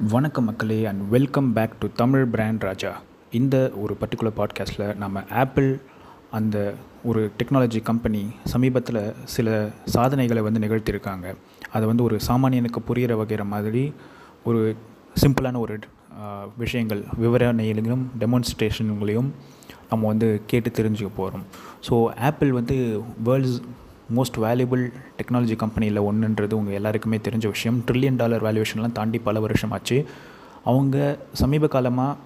வணக்கம் மக்களே and welcome back to Tamil brand Raja இந்த ஒரு பர்டிகுலர் பாட்காஸ்ட்டில் நம்ம ஆப்பிள் அந்த ஒரு டெக்னாலஜி கம்பெனி சமீபத்தில் சில சாதனைகளை வந்து நிகழ்த்தியிருக்காங்க. அதை வந்து ஒரு சாமானியனுக்கு புரிகிற வகைற மாதிரி ஒரு சிம்பிளான ஒரு விஷயங்கள் விவரணையிலும் டெமான்ஸ்ட்ரேஷன்களையும் நம்ம வந்து கேட்டு தெரிஞ்சுக்க போகிறோம் ஸோ ஆப்பிள் வந்து வேர்ல்ட்ஸ் மோஸ்ட் வேல்யூபிள் டெக்னாலஜி கம்பெனியில் ஒன்றுன்றது உங்கள் எல்லாருக்குமே தெரிஞ்ச விஷயம். ட்ரில்லியன் டாலர் வேல்யூவேஷன்லாம் தாண்டி பல வருஷம் ஆச்சு. அவங்க சமீப காலமாக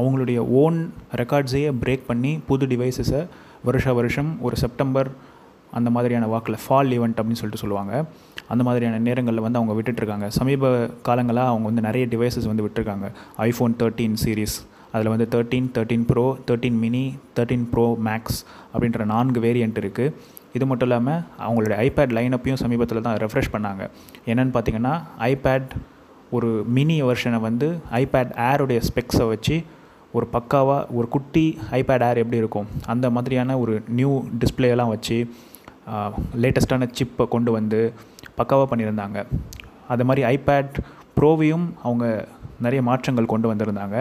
அவங்களுடைய ஓன் ரெக்கார்ட்ஸையே பிரேக் பண்ணி புது டிவைசஸை வருஷ வருஷம் ஒரு செப்டம்பர் அந்த மாதிரியான வாக்கில் ஃபால் ஈவெண்ட் அப்படின்னு சொல்லிட்டு சொல்லுவாங்க. அந்த மாதிரியான நேரங்களில் வந்து அவங்க விட்டுட்ருக்காங்க சமீப காலங்களாக அவங்க வந்து நிறைய டிவைசஸ் வந்து விட்டுருக்காங்க. ஐஃபோன் தேர்ட்டீன் சீரீஸ் அதில் வந்து thirteen thirteen pro thirteen mini thirteen pro max அப்படின்ற நான்கு வேரியண்ட் இருக்குது இது மட்டும் இல்லாமல் அவங்களுடைய ஐபேட் லைனப்பையும் சமீபத்தில் தான் ரெஃப்ரெஷ் பண்ணாங்க. என்னென்னு பார்த்தீங்கன்னா ஐபேட் ஒரு மினி வெர்ஷனை வந்து ஐபேட் ஏருடைய ஸ்பெக்ஸை வச்சு ஒரு பக்காவாக ஒரு குட்டி ஐபேட் ஏர் எப்படி இருக்கும் அந்த மாதிரியான ஒரு நியூ டிஸ்பிளேலாம் வச்சு லேட்டஸ்ட்டான சிப்பை கொண்டு வந்து பக்காவாக பண்ணியிருந்தாங்க. அது மாதிரி ஐபேட் ப்ரோவையும் அவங்க நிறைய மாற்றங்கள் கொண்டு வந்திருந்தாங்க.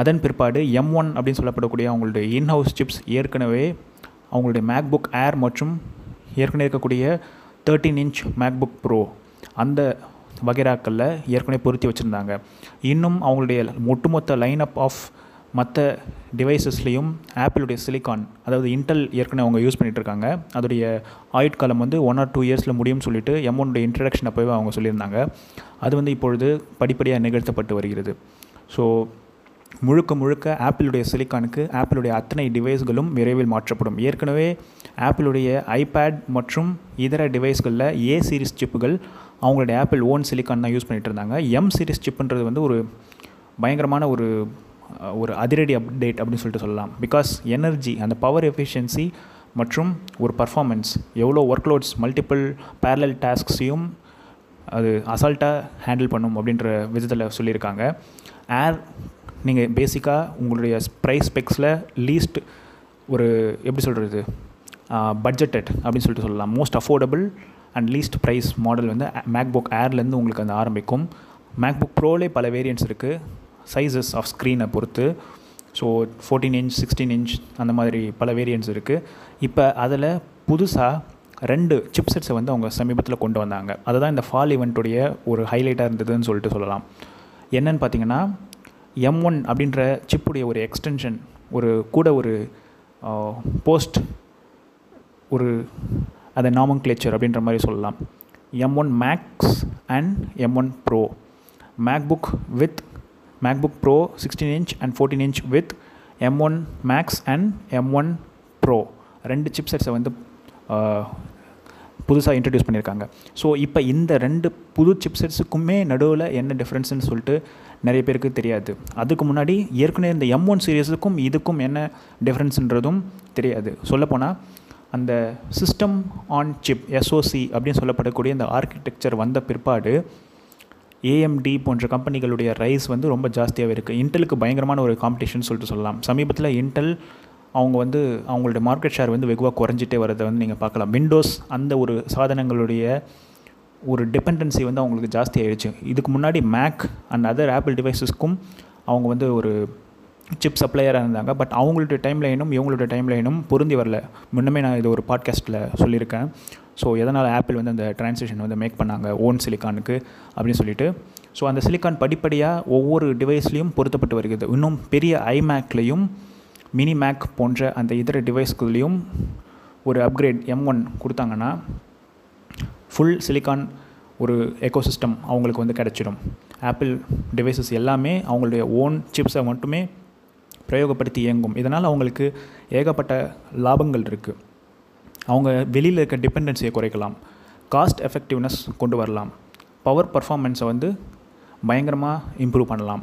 அதன் பிற்பாடு எம் ஒன் அப்படின்னு சொல்லப்படக்கூடிய அவங்களுடைய இன்ஹவுஸ் சிப்ஸ் ஏற்கனவே அவங்களுடைய மேக்புக் ஏர் மற்றும் ஏற்கனவே இருக்கக்கூடிய தேர்ட்டீன் இன்ச் மேக்புக் ப்ரோ அந்த வகைராக்களில் ஏற்கனவே பொருத்தி வச்சுருந்தாங்க. இன்னும் அவங்களுடைய ஒட்டுமொத்த லைனப் ஆஃப் மற்ற டிவைசஸ்லேயும் ஆப்பிளுடைய சிலிக்கான் அதாவது இன்டெல் ஏற்கனவே அவங்க யூஸ் பண்ணிகிட்டு இருக்காங்க. அதோடைய ஆயுட்காலம் வந்து ஒன் ஆர் டூ இயர்ஸில் முடியும்னு சொல்லிட்டு எம்மோனுடைய இன்ட்ரடக்ஷன் அப்போவே அவங்க சொல்லியிருந்தாங்க. அது வந்து இப்பொழுது படிப்படியாக நிகழ்த்தப்பட்டு வருகிறது. ஸோ முழுக்க முழுக்க ஆப்பிளுடைய சிலிக்கானுக்கு ஆப்பிளுடைய அத்தனை டிவைஸ்களும் விரைவில் மாற்றப்படும். ஏற்கனவே ஆப்பிளுடைய ஐபேட் மற்றும் இதர டிவைஸ்களில் ஏ சீரிஸ் சிப்புகள் அவங்களுடைய ஆப்பிள் ஓன் சிலிக்கான் தான் யூஸ் பண்ணிகிட்டு இருந்தாங்க. எம் சீரிஸ் சிப்புன்றது வந்து ஒரு பயங்கரமான ஒரு ஒரு அதிரடி அப்டேட் அப்படின்னு சொல்லிட்டு சொல்லலாம். பிகாஸ் எனர்ஜி அந்த பவர் எஃபிஷியன்சி மற்றும் ஒரு பர்ஃபார்மன்ஸ் எவ்வளோ ஒர்க் மல்டிப்புள் மல்டிபிள் பேரலல் டாஸ்க்ஸையும் அது அசால்ட்டாக ஹேண்டில் பண்ணும் அப்படின்ற விதத்தில் சொல்லியிருக்காங்க. ஏர் நீங்கள் பேசிக்காக உங்களுடைய ப்ரைஸ் ஸ்பெக்ஸில் லீஸ்ட் ஒரு எப்படி சொல்கிறது பட்ஜெட்டட் அப்படின்னு சொல்லிட்டு சொல்லலாம். Most affordable and least price model வந்து மேக்புக் ஏர்லேருந்து உங்களுக்கு அந்த ஆரம்பிக்கும். மேக்புக் ப்ரோலே பல வேரியன்ட்ஸ் இருக்குது சைஸஸ் ஆஃப் ஸ்க்ரீனை பொறுத்து. So fourteen inch sixteen inch அந்த மாதிரி பல வேரியன்ட்ஸ் இருக்குது இப்போ அதில் புதுசாக ரெண்டு சிப்செட்ஸை வந்து அவங்க சமீபத்தில் கொண்டு வந்தாங்க. அதுதான் இந்த ஃபால் ஈவெண்ட்டுடைய ஒரு ஹைலைட்டாக இருந்ததுன்னு சொல்லிட்டு சொல்லலாம். என்னன்னு பார்த்தீங்கன்னா எம் ஒன் அப்படின்ற சிப்புடைய ஒரு எக்ஸ்டென்ஷன் ஒரு கூட ஒரு போஸ்ட் ஒரு அதை நாமங் கிளேச்சர் அப்படின்ற மாதிரி சொல்லலாம். M one max and M one pro MacBook with MacBook pro sixteen inch and fourteen inch with M one max and M one pro ரெண்டு சிப்செட்ஸை வந்து புதுசாக இன்ட்ரடியூஸ் பண்ணியிருக்காங்க ஸோ இப்போ இந்த ரெண்டு புது சிப்செட்ஸுக்குமே நடுவில் என்ன டிஃப்ரென்ஸ்னு சொல்லிட்டு நிறைய பேருக்கு தெரியாது. அதுக்கு முன்னாடி ஏற்கனவே இந்த எம் ஒன் சீரியஸுக்கும் இதுக்கும் என்ன டிஃப்ரென்ஸுன்றதும் தெரியாது. சொல்லப்போனால் அந்த சிஸ்டம் ஆன் சிப் எஸ்ஓசி அப்படின்னு சொல்லப்படக்கூடிய இந்த ஆர்கிடெக்சர் வந்த பிற்பாடு ஏஎம்டி போன்ற கம்பெனிகளுடைய ரைஸ் வந்து ரொம்ப ஜாஸ்தியாகவே இருக்குது இன்டலுக்கு பயங்கரமான ஒரு காம்படிஷன் சொல்லிட்டு சொல்லலாம். சமீபத்தில் இன்டெல் அவங்க வந்து அவங்களுடைய மார்க்கெட் ஷேர் வந்து வெகுவாக குறைஞ்சிட்டே வரதை வந்து நீங்கள் பார்க்கலாம். விண்டோஸ் அந்த ஒரு சாதனங்களுடைய ஒரு டிபெண்டன்சி வந்து அவங்களுக்கு ஜாஸ்தி ஆயிடுச்சு. இதுக்கு முன்னாடி மேக் அண்ட் அதர் ஆப்பிள் டிவைசஸ்க்கும் அவங்க வந்து ஒரு சிப் சப்ளையராக இருந்தாங்க. பட் அவங்களுடைய டைம் லைனும் இவங்களுடைய டைம் லைனும் பொருந்தி வரல. முன்னமே நான் இது ஒரு பாட்காஸ்ட்டில் சொல்லியிருக்கேன். ஸோ எதனால் ஆப்பிள் வந்து அந்த டிரான்சிஷன் வந்து மேக் பண்ணாங்க? ஓன் சிலிக்கானுக்கு அப்படின்னு சொல்லிட்டு. ஸோ அந்த சிலிக்கான் படிப்படியாக ஒவ்வொரு டிவைஸ்லேயும் பொருத்தப்பட்டு வருகிறது. இன்னும் பெரிய ஐமேக்லேயும் மினி மேக் போன்ற அந்த இதர டிவைஸ்கள்லேயும் ஒரு அப்கிரேட் எம் ஒன் கொடுத்தாங்கன்னா ஃபுல் சிலிக்கான் ஒரு எக்கோசிஸ்டம் அவங்களுக்கு வந்து கிடச்சிடும். ஆப்பிள் டிவைசஸ் எல்லாமே அவங்களுடைய ஓன் சிப்ஸை மட்டுமே பிரயோகப்படுத்தி இயங்கும். இதனால் அவங்களுக்கு ஏகப்பட்ட லாபங்கள் இருக்குது அவங்க வெளியில் இருக்க டிபெண்டன்சியை குறைக்கலாம். காஸ்ட் எஃபெக்டிவ்னஸ் கொண்டு வரலாம். பவர் பர்ஃபார்மன்ஸை வந்து பயங்கரமாக இம்ப்ரூவ் பண்ணலாம்.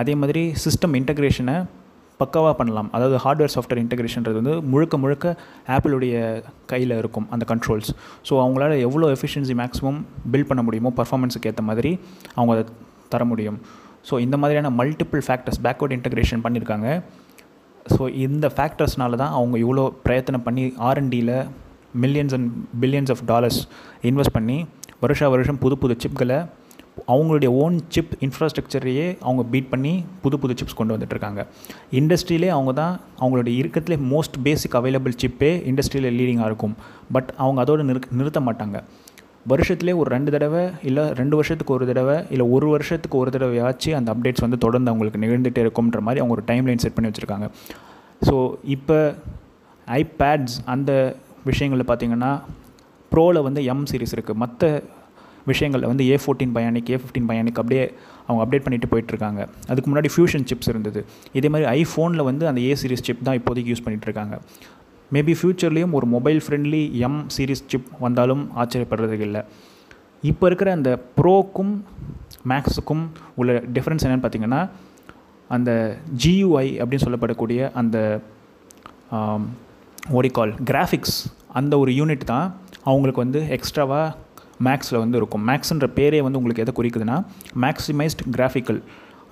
அதே மாதிரி சிஸ்டம் இன்டக்ரேஷனை பக்காவாக பண்ணலாம். அதாவது ஹார்ட்வேர் சாஃப்ட்வேர் இன்டெகிரேஷன்றது வந்து முழுக்க முழுக்க ஆப்பிளுடைய கையில் இருக்கும் அந்த கண்ட்ரோல்ஸ் ஸோ அவங்களால எவ்வளோ எஃபிஷியன்சி மேக்ஸிமம் பில்ட் பண்ண முடியுமோ பர்ஃபார்மன்ஸுக்கு ஏற்ற மாதிரி அவங்க அதை தர முடியும். ஸோ இந்த மாதிரியான மல்டிபிள் ஃபேக்டர்ஸ் பேக்வர்ட் இன்டகிரேஷன் பண்ணியிருக்காங்க ஸோ இந்த ஃபேக்டர்ஸ்னால தான் அவங்க இவ்வளோ பிரயத்தனம் பண்ணி ஆர்என்டியில் millions and billions of dollars invest பண்ணி வருஷா வருஷம் புது புது சிப்களை அவங்களுடைய ஓன் சிப் இன்ஃப்ராஸ்ட்ரக்சரையே அவங்க பீட் பண்ணி புது புது சிப்ஸ் கொண்டு வந்துட்டுருக்காங்க இண்டஸ்ட்ரியிலே அவங்க தான் அவங்களுடைய இருக்கிறதுலே மோஸ்ட் பேசிக் அவைலபிள் சிப்பே இண்டஸ்ட்ரியில் லீடிங்காக இருக்கும். பட் அவங்க அதோடு நிறு நிறுத்த மாட்டாங்க. வருஷத்துலேயே ஒரு ரெண்டு தடவை இல்லை ரெண்டு வருஷத்துக்கு ஒரு தடவை இல்லை ஒரு வருஷத்துக்கு ஒரு தடவையாச்சு அந்த அப்டேட்ஸ் வந்து தொடர்ந்து அவங்களுக்கு நிகழ்ந்துகிட்டே இருக்கும்ன்ற மாதிரி அவங்க ஒரு டைம் லைன் செட் பண்ணி வச்சுருக்காங்க. ஸோ இப்போ ஐபேட்ஸ் அந்த விஷயங்களில் பார்த்தீங்கன்னா ப்ரோவில் வந்து எம் சீரிஸ் இருக்குது மற்ற விஷயங்களில் வந்து A fourteen bionic A fifteen bionic அப்படியே அவங்க அப்டேட் பண்ணிட்டு போயிட்டுருக்காங்க. அதுக்கு முன்னாடி ஃபியூஷன் சிப்ஸ் இருந்தது. இதே மாதிரி ஐஃபோனில் வந்து அந்த ஏ சீரிஸ் சிப் தான் இப்போதைக்கு யூஸ் பண்ணிகிட்ருக்காங்க மேபி ஃப்யூச்சர்லேயும் ஒரு mobile friendly M series chip வந்தாலும் ஆச்சரியப்படுறதுக்கு இல்லை. இப்போ இருக்கிற அந்த ப்ரோக்கும் மேக்ஸுக்கும் உள்ள டிஃப்ரென்ஸ் என்னென்னு பார்த்தீங்கன்னா அந்த ஜியூஐ அப்படின்னு சொல்லப்படக்கூடிய அந்த ஓடிகால் கிராஃபிக்ஸ் அந்த ஒரு யூனிட் தான் அவங்களுக்கு வந்து எக்ஸ்ட்ராவாக மேக்ஸில் வந்து இருக்கும். மேக்ஸுன்ற பேரே வந்து உங்களுக்கு எதை குறிக்குதுன்னா மேக்ஸிமைஸ்ட் கிராஃபிக்கல்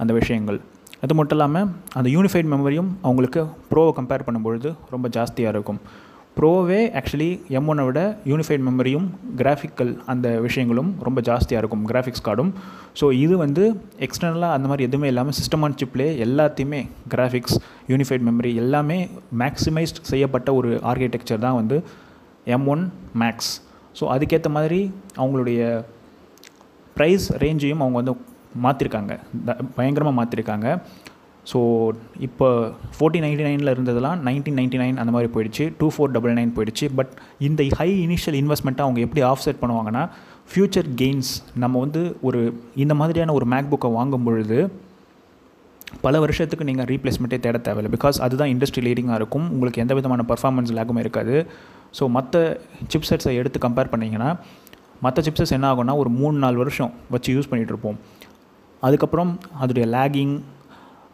அந்த விஷயங்கள். அது மட்டும் இல்லாமல் அந்த யூனிஃபைட் மெமரியும் அவங்களுக்கு ப்ரோவை கம்பேர் பண்ணும்பொழுது ரொம்ப ஜாஸ்தியாக இருக்கும். ப்ரோவே ஆக்சுவலி எம் ஒன்னை விட யூனிஃபைட் மெமரியும் கிராஃபிக்கல் அந்த விஷயங்களும் ரொம்ப ஜாஸ்தியாக இருக்கும் கிராஃபிக்ஸ் கார்டும். ஸோ இது வந்து எக்ஸ்டர்னலாக அந்த மாதிரி எதுவுமே இல்லாமல் சிஸ்டம் ஆன் சிப்லே எல்லாத்தையுமே கிராஃபிக்ஸ் யூனிஃபைட் மெமரி எல்லாமே மேக்ஸிமைஸ்ட் செய்யப்பட்ட ஒரு ஆர்கிடெக்சர் தான் வந்து எம் ஒன் மேக்ஸ் ஸோ அதுக்கேற்ற மாதிரி அவங்களுடைய ப்ரைஸ் ரேஞ்சையும் அவங்க வந்து மாற்றிருக்காங்க பயங்கரமாக மாற்றிருக்காங்க ஸோ இப்போ ஃபோர்ட்டி நைன்டி நைனில் இருந்ததெல்லாம் நைன்டீன் நைன்ட்டி நைன் அந்த மாதிரி போயிடுச்சு. டூ ஃபோர் டபுள் நைன் போயிடுச்சு. பட் இந்த ஹை இனிஷியல் இன்வெஸ்ட்மெண்ட்டை அவங்க எப்படி ஆஃப்செட் பண்ணுவாங்கன்னா ஃப்யூச்சர் கெயின்ஸ் நம்ம வந்து ஒரு இந்த மாதிரியான ஒரு மேக் புக்கை வாங்கும் பொழுது பல வருஷத்துக்கு நீங்கள் ரீப்ளேஸ்மெண்ட்டே தேட தேவையில்லை. பிகாஸ் அதுதான் இண்டஸ்ட்ரி லீடிங்காக இருக்கும். உங்களுக்கு எந்த விதமான பர்ஃபார்மன்ஸ் லேக்குமே இருக்காது. ஸோ மற்ற சிப்செட்ஸை எடுத்து கம்பேர் பண்ணிங்கன்னா மற்ற சிப்செட்ஸ் என்ன ஆகும்னா ஒரு மூணு நாலு வருஷம் வச்சு யூஸ் பண்ணிகிட்ருப்போம் அதுக்கப்புறம் அதோடைய லேகிங்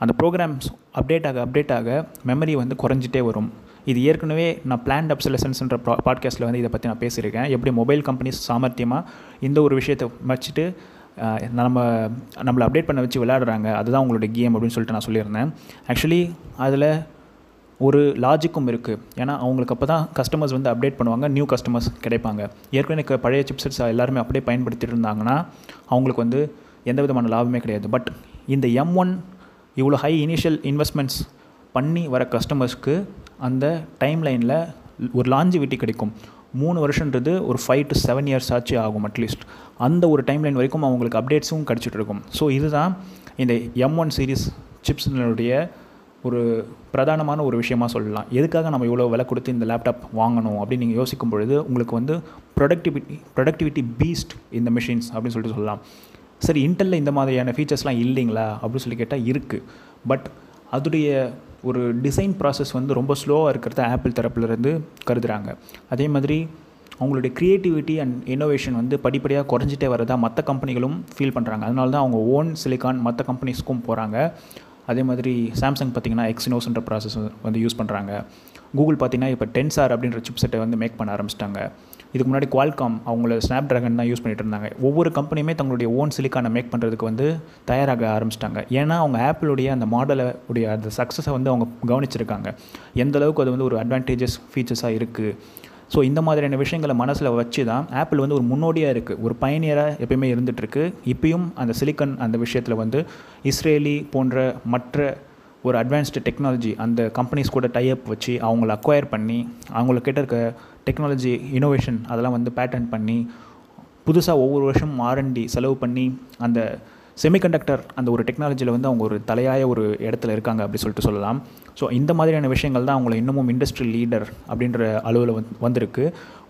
அந்த ப்ரோக்ராம்ஸ் அப்டேட் ஆக அப்டேட் ஆக மெமரி வந்து குறைஞ்சிட்டே வரும். இது ஏற்கனவே நான் பிளான்ட் அப்சலசன்ஸ்ன்ற ப்ரா பாட்காஸ்ட்டில் வந்து இதை பற்றி நான் பேசியிருக்கேன். எப்படி மொபைல் கம்பெனிஸ் சாமர்த்தியமாக இந்த ஒரு விஷயத்தை வச்சுட்டு நம்ம நம்மளை அப்டேட் பண்ண வச்சு விளையாடுறாங்க அதுதான் உங்களுடைய கேம் அப்படின்னு சொல்லிட்டு நான் சொல்லியிருந்தேன். ஆக்சுவலி அதில் ஒரு லாஜிக்கும் இருக்குது ஏன்னா அவங்களுக்கு அப்போ தான் கஸ்டமர்ஸ் வந்து அப்டேட் பண்ணுவாங்க நியூ கஸ்டமர்ஸ் கிடைப்பாங்க. ஏற்கனவே பழைய சிப்செட்ஸ் எல்லாருமே அப்படியே பயன்படுத்திட்டு இருந்தாங்கன்னா அவங்களுக்கு வந்து எந்த விதமான லாபமே கிடையாது. பட் இந்த எம் ஒன் இவ்வளோ ஹை இனிஷியல் இன்வெஸ்ட்மெண்ட்ஸ் பண்ணி வர கஸ்டமர்ஸ்க்கு அந்த டைம் லைனில் ஒரு லாஞ்சிவிட்டி கிடைக்கும். மூணு வருஷன்றது ஒரு ஃபைவ் டு செவன் இயர்ஸ் ஆச்சு ஆகும் அட்லீஸ்ட் அந்த ஒரு டைம் லைன் வரைக்கும் அவங்களுக்கு அப்டேட்ஸும் கிடச்சிட்டு இருக்கும். ஸோ இதுதான் இந்த எம் ஒன் சீரீஸ் சிப்ஸ்னுடைய ஒரு பிரதானமான ஒரு விஷயமா சொல்லலாம். எதுக்காக நம்ம இவ்வளோ விலை கொடுத்து இந்த லேப்டாப் வாங்கணும் அப்படின்னு நீங்கள் யோசிக்கும் பொழுது உங்களுக்கு வந்து ப்ரொடக்டிவிட்டி ப்ரொடக்டிவிட்டி பீஸ்ட் இந்த மிஷின்ஸ் அப்படின்னு சொல்லிட்டு சொல்லலாம். சரி இன்டெல்லில் இந்த மாதிரியான ஃபீச்சர்ஸ்லாம் இல்லைங்களா? அப்படின்னு சொல்லி கேட்டால் இருக்குது பட் அதுடைய ஒரு டிசைன் ப்ராசஸ் வந்து ரொம்ப ஸ்லோவாக இருக்கிறத ஆப்பிள் தரப்புலேருந்து கருதுகிறாங்க அதே மாதிரி அவங்களுடைய க்ரியேட்டிவிட்டி அண்ட் இன்னோவேஷன் வந்து படிப்படியாக குறைஞ்சிட்டே வரதா மற்ற கம்பெனிகளும் ஃபீல் பண்ணுறாங்க அதனால தான் அவங்க ஓன் சிலிக்கான் மற்ற கம்பெனிஸ்க்கும் போகிறாங்க அதே மாதிரி சாம்சங் பார்த்திங்கன்னா எக்ஸினோஸ்ன்ற ப்ராசஸ் வந்து யூஸ் பண்ணுறாங்க கூகுள் பார்த்திங்கன்னா இப்போ டென்சார் அப்படின்ற சிப் செட்டை வந்து மேக் பண்ண ஆரம்பிச்சிட்டாங்க. இதுக்கு முன்னாடி குவால்காம் அவங்கள ஸ்னாப் ட்ராகன் தான் யூஸ் பண்ணிகிட்டு இருந்தாங்க. ஒவ்வொரு கம்பெனியுமே தங்களுடைய ஓன் சிலிக்கானை மேக் பண்ணுறதுக்கு வந்து தயாராக ஆரம்பிச்சிட்டாங்க. ஏன்னா அவங்க ஆப்பிளுடைய அந்த மாடலை உடைய அந்த சக்ஸஸை வந்து அவங்க கவனிச்சிருக்காங்க. எந்த அளவுக்கு அது வந்து ஒரு அட்வான்டேஜஸ் ஃபீச்சர்ஸாக இருக்குது ஸோ இந்த மாதிரியான விஷயங்களை மனசில் வச்சு தான் ஆப்பிள் வந்து ஒரு முன்னோடியாக இருக்குது ஒரு பயணியராக எப்பயுமே இருந்துகிட்ருக்கு இப்பயும் அந்த சிலிக்கன் அந்த விஷயத்தில் வந்து இஸ்ரேலி போன்ற மற்ற ஒரு அட்வான்ஸ்டு டெக்னாலஜி அந்த கம்பெனிஸ் கூட டைஅப் வச்சு அவங்கள அக்வயர் பண்ணி அவங்கக்கிட்ட இருக்க டெக்னாலஜி இனோவேஷன் அதெல்லாம் வந்து பேட்டர்ன் பண்ணி புதுசாக ஒவ்வொரு வருஷம் ஆர்என்டி செலவு பண்ணி அந்த செமிகண்டக்டர் அந்த ஒரு டெக்னாலஜியில் வந்து அவங்க ஒரு தலையாய ஒரு இடத்துல இருக்காங்க அப்படி சொல்லிட்டு சொல்லலாம். ஸோ இந்த மாதிரியான விஷயங்கள் தான் அவங்கள இன்னமும் இண்டஸ்ட்ரி லீடர் அப்படின்ற அளவில் வந்து வந்திருக்கு.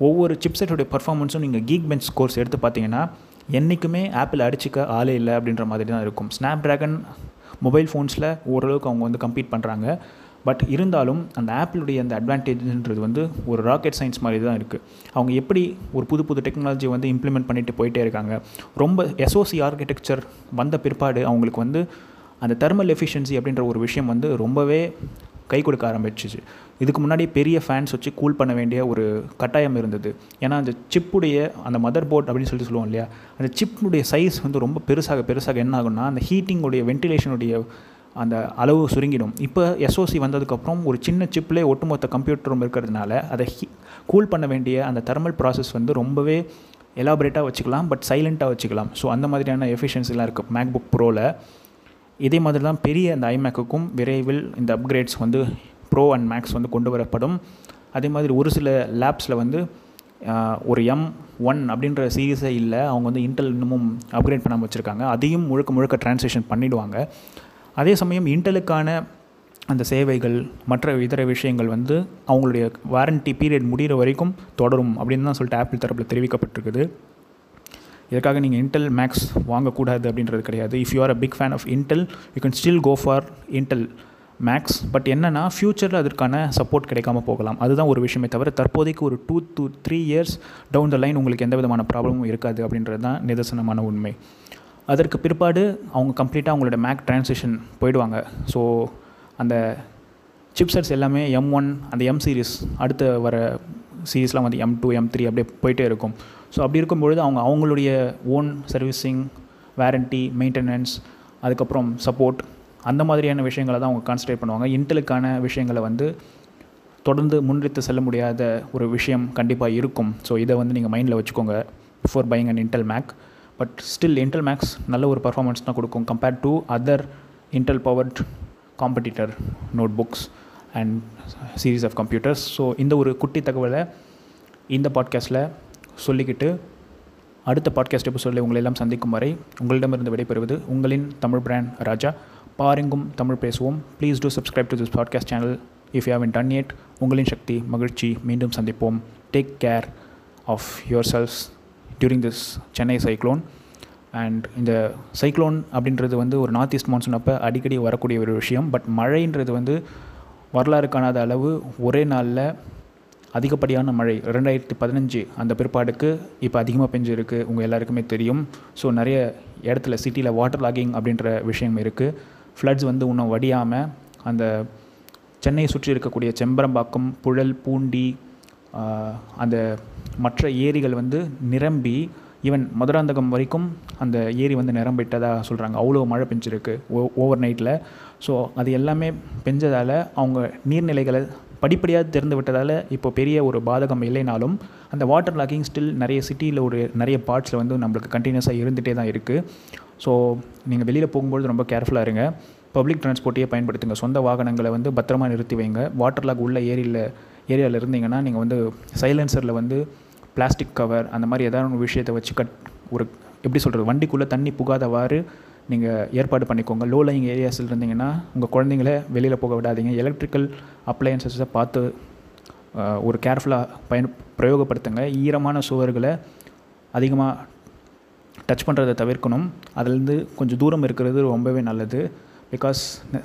ஒவ்வொரு சிப்செட்டோடைய பர்ஃபார்மன்ஸும் நீங்கள் கீக் பெஞ்ச் கோர்ஸ் எடுத்து பார்த்தீங்கன்னா என்றைக்குமே ஆப்பிள் அடிச்சிக்க ஆளே இல்லை அப்படின்ற மாதிரி தான் இருக்கும். ஸ்னாப் ட்ராகன் மொபைல் ஃபோன்ஸில் ஓரளவுக்கு அவங்க வந்து கம்ப்ளீட் பண்ணுறாங்க பட் இருந்தாலும் அந்த ஆப்பிளுடைய அந்த அட்வான்டேஜ்ன்றது வந்து ஒரு ராக்கெட் சயின்ஸ் மாதிரி தான் இருக்குது அவங்க எப்படி ஒரு புது புது டெக்னாலஜி வந்து இம்ப்ளிமெண்ட் பண்ணிட்டு போயிட்டே இருக்காங்க. ரொம்ப எஸ்ஓசி ஆர்கிடெக்சர் வந்த பிற்பாடு அவங்களுக்கு வந்து அந்த தெர்மல் எஃபிஷியன்சி அப்படின்ற ஒரு விஷயம் வந்து ரொம்பவே கை கொடுக்க ஆரம்பிச்சிச்சு. இதுக்கு முன்னாடி பெரிய ஃபேன்ஸ் வச்சு கூல் பண்ண வேண்டிய ஒரு கட்டாயம் இருந்தது. ஏன்னா அந்த சிப்புடைய அந்த மதர் போர்ட் அப்படின்னு சொல்லிட்டு சொல்லுவோம் இல்லையா? அந்த சிப்புடைய சைஸ் வந்து ரொம்ப பெருசாக பெருசாக என்ன ஆகும்னா அந்த ஹீட்டிங்குடைய வென்டிலேஷனுடைய அந்த அளவு சுருங்கிடும். இப்போ எஸ்ஓசி வந்ததுக்கப்புறம் ஒரு சின்ன சிப்லேயே ஒட்டுமொத்த கம்ப்யூட்டரும் இருக்கிறதுனால அதை ஹீ கூல் பண்ண வேண்டிய அந்த தெர்மல் ப்ராசஸ் வந்து ரொம்பவே எலாபரேட்டாக வச்சுக்கலாம் பட் சைலண்ட்டாக வச்சுக்கலாம். ஸோ அந்த மாதிரியான எஃபிஷியன்சிலாம் இருக்குது மேக் புக் ப்ரோவில் இதே மாதிரி தான் பெரிய அந்த ஐமேக்குக்கும் விரைவில் இந்த அப்கிரேட்ஸ் வந்து ப்ரோ அண்ட் மேக்ஸ் வந்து கொண்டு வரப்படும். அதே மாதிரி ஒரு சில லேப்ஸில் வந்து ஒரு எம் ஒன் அப்படின்ற சீரீஸே இல்லை. அவங்க வந்து இன்டெல் இன்னமும் அப்கிரேட் பண்ணாமல் வச்சுருக்காங்க. அதையும் முழுக்க முழுக்க ட்ரான்ஸ்லேஷன் பண்ணிவிடுவாங்க அதே சமயம் இன்டலுக்கான அந்த சேவைகள் மற்ற இதர விஷயங்கள் வந்து அவங்களுடைய வாரண்ட்டி பீரியட் முடிகிற வரைக்கும் தொடரும் அப்படின்னு தான் சொல்லிட்டு ஆப்பிள் தரப்பில் தெரிவிக்கப்பட்டிருக்குது. இதற்காக நீங்கள் இன்டெல் மேக்ஸ் வாங்கக்கூடாது அப்படின்றது கிடையாது. If you are a big fan of Intel you can still go for Intel Macs but என்னென்னா ஃப்யூச்சரில் அதற்கான சப்போர்ட் கிடைக்காம போகலாம். அதுதான் ஒரு விஷயமே தவிர தற்போதைக்கு ஒரு two two three years down the line உங்களுக்கு எந்த விதமான ப்ராப்ளமும் இருக்காது அப்படின்றது தான் நிதர்சனமான உண்மை. அதற்கு பிற்பாடு அவங்க கம்ப்ளீட்டாக அவங்களோட மேக் ட்ரான்ஸேஷன் போயிடுவாங்க. ஸோ அந்த சிப்செட்ஸ் எல்லாமே எம் ஒன் அந்த எம் சீரிஸ் அடுத்து வர சீரீஸ்லாம் வந்து எம் டூ எம் த்ரீ அப்படியே போயிட்டே இருக்கும். ஸோ அப்படி இருக்கும்பொழுது அவங்க அவங்களுடைய ஓன் சர்வீஸிங் வாரண்ட்டி மெயின்டெனன்ஸ் அதுக்கப்புறம் சப்போர்ட் அந்த மாதிரியான விஷயங்களை தான் அவங்க கான்சன்ட்ரேட் பண்ணுவாங்க. இன்டலுக்கான விஷயங்களை வந்து தொடர்ந்து முன்னிறுத்து செல்ல முடியாத ஒரு விஷயம் கண்டிப்பாக இருக்கும். ஸோ இதை வந்து நீங்கள் மைண்டில் வச்சுக்கோங்க before buying and Intel Mac but still Intel Macs நல்ல ஒரு பர்ஃபார்மன்ஸ் தான் கொடுக்கும் compared to other Intel powered competitor notebooks and series of computers so இந்த ஒரு குட்டி தகவலை இந்த பாட்காஸ்ட்டில் சொல்லிக்கிட்டு அடுத்த பாட்காஸ்ட் எபிசோடில் உங்களை எல்லாம் சந்திக்கும் வரை உங்களிடமிருந்து விடைபெறுவது உங்களின் தமிழ் பிராண்ட் ராஜா. பாருங்கும் தமிழ் பேசுவோம். Please do subscribe to this podcast channel if you haven't done yet உங்களின் சக்தி மகிழ்ச்சி. மீண்டும் சந்திப்போம். Take care of yourselves during this Chennai cyclone and இந்த சைக்ளோன் அப்படின்றது வந்து ஒரு நார்த் ஈஸ்ட் மான்சூன் அப்போ அடிக்கடி வரக்கூடிய ஒரு விஷயம். பட் மழைன்றது வந்து வரலாறு காணாத அளவு ஒரே நாளில் அதிகப்படியான மழை. ரெண்டாயிரத்தி பதினஞ்சு அந்த பிற்பாடுக்கு இப்போ அதிகமாக பெஞ்சிருக்கு. உங்கள் எல்லாருக்குமே தெரியும். ஸோ நிறைய இடத்துல சிட்டியில் வாட்டர் லாகிங் அப்படின்ற விஷயம் இருக்குது ஃப்ளட்ஸ் வந்து இன்னும் வடியாமல் அந்த சென்னையை சுற்றி இருக்கக்கூடிய செம்பரம்பாக்கம் புழல் பூண்டி அந்த மற்ற ஏரிகள் வந்து நிரம்பி ஈவன் மதுராந்தகம் வரைக்கும் அந்த ஏரி வந்து நிரம்பிட்டதாக சொல்கிறாங்க அவ்வளோ மழை பெஞ்சிருக்கு ஓ ஓவர் நைட்டில் ஸோ அது எல்லாமே பெஞ்சதால் அவங்க நீர்நிலைகளை படிப்படியாக திறந்து விட்டதால் இப்போ பெரிய ஒரு பாதகம் இல்லைனாலும் அந்த வாட்டர் லாக்கிங் ஸ்டில் நிறைய சிட்டியில் ஒரு நிறைய பார்ட்ஸில் வந்து நம்மளுக்கு கண்டினியூஸாக இருந்துகிட்டே தான் இருக்குது ஸோ நீங்கள் வெளியில் போகும்போது ரொம்ப கேர்ஃபுல்லாக இருங்க. பப்ளிக் டிரான்ஸ்போர்ட்டையே பயன்படுத்துங்க. சொந்த வாகனங்களை வந்து பத்திரமா நிறுத்தி வைங்க. வாட்டர் லாக் உள்ள ஏரியில் ஏரியாவில் இருந்தீங்கன்னா நீங்கள் வந்து சைலன்சரில் வந்து பிளாஸ்டிக் கவர் அந்த மாதிரி ஏதாவது ஒரு விஷயத்தை வச்சு கட் ஒரு எப்படி சொல்கிறது வண்டிக்குள்ளே தண்ணி புகாதவாறு நீங்கள் ஏற்பாடு பண்ணிக்கோங்க. லோ லைங் ஏரியாஸில் இருந்தீங்கன்னா உங்கள் குழந்தைங்கள வெளியில் போக விடாதீங்க. எலக்ட்ரிக்கல் அப்ளையன்சஸை பார்த்து ஒரு கேர்ஃபுல்லாக பயன் பிரயோகப்படுத்துங்க. ஈரமான சுவர்களை அதிகமாக டச் பண்ணுறதை தவிர்க்கணும். அதுலேருந்து கொஞ்சம் தூரம் இருக்கிறது ரொம்பவே நல்லது. பிகாஸ்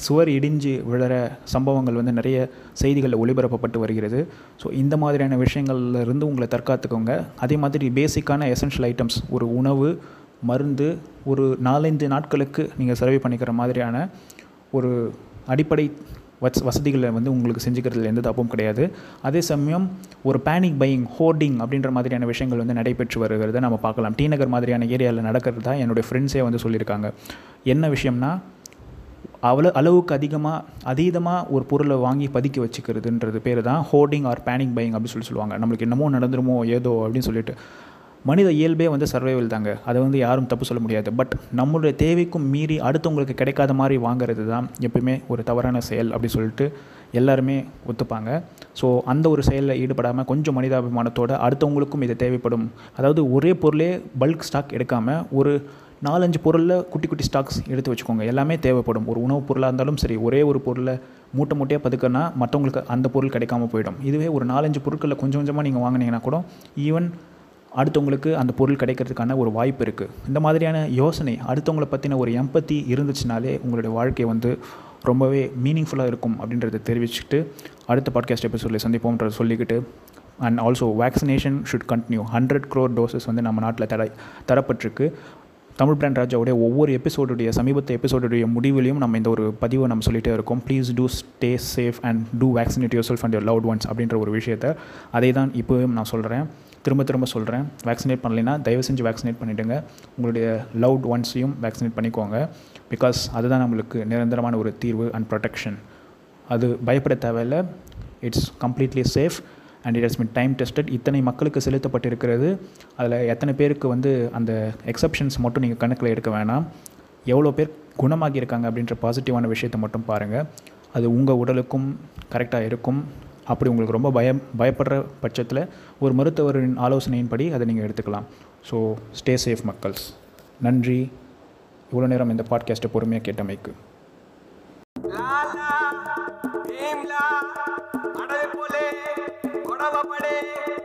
சுவர் இடிஞ்சு விழற சம்பவங்கள் வந்து நிறைய செய்திகளில் ஒளிபரப்பப்பட்டு வருகிறது. ஸோ இந்த மாதிரியான விஷயங்கள்லேருந்து உங்களை தற்காத்துக்கோங்க. அதே மாதிரி பேசிக்கான எசென்ஷியல் ஐட்டம்ஸ் ஒரு உணவு மருந்து ஒரு நாலஞ்சு நாட்களுக்கு நீங்கள் சர்வே பண்ணிக்கிற மாதிரியான ஒரு அடிப்படை வச வசதிகளை வந்து உங்களுக்கு செஞ்சுக்கிறதுல எந்த தப்பும் கிடையாது. அதே சமயம் ஒரு பேனிக் பையிங் ஹோர்டிங் அப்படின்ற மாதிரியான விஷயங்கள் வந்து நடைபெற்று வருகிறத நம்ம பார்க்கலாம். டி நகர் மாதிரியான ஏரியாவில் நடக்கிறது தான் என்னுடைய ஃப்ரெண்ட்ஸே வந்து சொல்லியிருக்காங்க. என்ன விஷயம்னா அவ்வளோ அளவுக்கு அதிகமாக அதீதமாக ஒரு பொருளை வாங்கி பதுக்கி வச்சுக்கிறதுன்றது பேர் தான் ஹோர்டிங் ஆர் பேனிக் பையிங் அப்படின்னு சொல்லி சொல்லுவாங்க. நம்மளுக்கு என்னமோ நடந்துருமோ ஏதோ அப்படின்னு சொல்லிட்டு. மனித இயல்பே வந்து சர்வைவல் தாங்க. அதை வந்து யாரும் தப்பு சொல்ல முடியாது. பட் நம்மளுடைய தேவைக்கும் மீறி அடுத்தவங்களுக்கு கிடைக்காத மாதிரி வாங்குறது தான் எப்பயுமே ஒரு தவறான செயல் அப்படி சொல்லிட்டு எல்லாருமே ஒத்துப்பாங்க. ஸோ அந்த ஒரு செயலில் ஈடுபடாமல் கொஞ்சம் மனிதாபிமானத்தோடு அடுத்தவங்களுக்கும் இது தேவைப்படும். அதாவது ஒரே பொருளே பல்க் ஸ்டாக் எடுக்காமல் ஒரு நாலஞ்சு பொருளில் குட்டி குட்டி ஸ்டாக்ஸ் எடுத்து வச்சுக்கோங்க. எல்லாமே தேவைப்படும். ஒரு உணவுப் பொருளாக இருந்தாலும் சரி ஒரே ஒரு பொருளை மூட்டை மூட்டையாக பதுக்கன்னா மற்றவங்களுக்கு அந்த பொருள் கிடைக்காம போயிடும். இதுவே ஒரு நாலஞ்சு பொருட்களில் கொஞ்சம் கொஞ்சமாக நீங்கள் வாங்கினீங்கன்னா கூட ஈவன் அடுத்தவங்களுக்கு அந்த பொருள் கிடைக்கிறதுக்கான ஒரு வாய்ப்பு இருக்குது இந்த மாதிரியான யோசனை அடுத்தவங்களை பற்றின ஒரு எம்பத்தி இருந்துச்சுனாலே உங்களுடைய வாழ்க்கை வந்து ரொம்பவே மீனிங்ஃபுல்லாக இருக்கும் அப்படின்றத தெரிவிச்சுட்டு அடுத்த பாட்காஸ்ட் எபிசோடில் சந்திப்போம்ன்றத சொல்லிக்கிட்டு and also vaccination should continue hundred crore doses வந்து நம்ம நாட்டில் தர தரப்பட்டிருக்கு. தமிழ் பிராண்ட் ராஜாவுடைய ஒவ்வொரு எபிசோடுடைய சமீபத்த எபிசோடுடைய முடிவிலையும் நம்ம இந்த ஒரு பதிவை நம்ம சொல்லிகிட்டே இருக்கோம். Please do stay safe and do vaccinate yourself and your loved ones அப்படின்ற ஒரு விஷயத்தை அதை தான் இப்போவும் நான் சொல்கிறேன் திரும்ப திரும்ப சொல்கிறேன் வேக்சினேட் பண்ணலைன்னா தயவு செஞ்சு வேக்சினேட் பண்ணிவிடுங்க உங்களுடைய லவ்ட் ஒன்ஸையும் வேக்சினேட் பண்ணிக்கோங்க. பிகாஸ் அதுதான் நம்மளுக்கு நிரந்தரமான ஒரு தீர்வு அண்ட் ப்ரொடெக்ஷன் அது பயப்பட தேவையில்லை. It's completely safe and it has been time tested இத்தனை மக்களுக்கு செலுத்தப்பட்டிருக்கிறது. அதில் எத்தனை பேருக்கு வந்து அந்த எக்ஸப்ஷன்ஸ் மட்டும் நீங்கள் கணக்கில் எடுக்க வேணாம். எவ்வளோ பேர் குணமாகி இருக்காங்க அப்படின்ற பாசிட்டிவான விஷயத்தை மட்டும் பாருங்கள் அது உங்கள் உடலுக்கும் கரெக்டாக இருக்கும். அப்படி உங்களுக்கு ரொம்ப பயம் பயப்படுற பட்சத்தில் ஒரு மருத்துவரின் ஆலோசனையின்படி அதை நீங்கள் எடுத்துக்கலாம். ஸோ ஸ்டே சேஃப் மக்கள்ஸ். நன்றி. இவ்வளோ நேரம் இந்த பாட்காஸ்ட்டை பொறுமையாக கேட்டமைக்கு. बड़े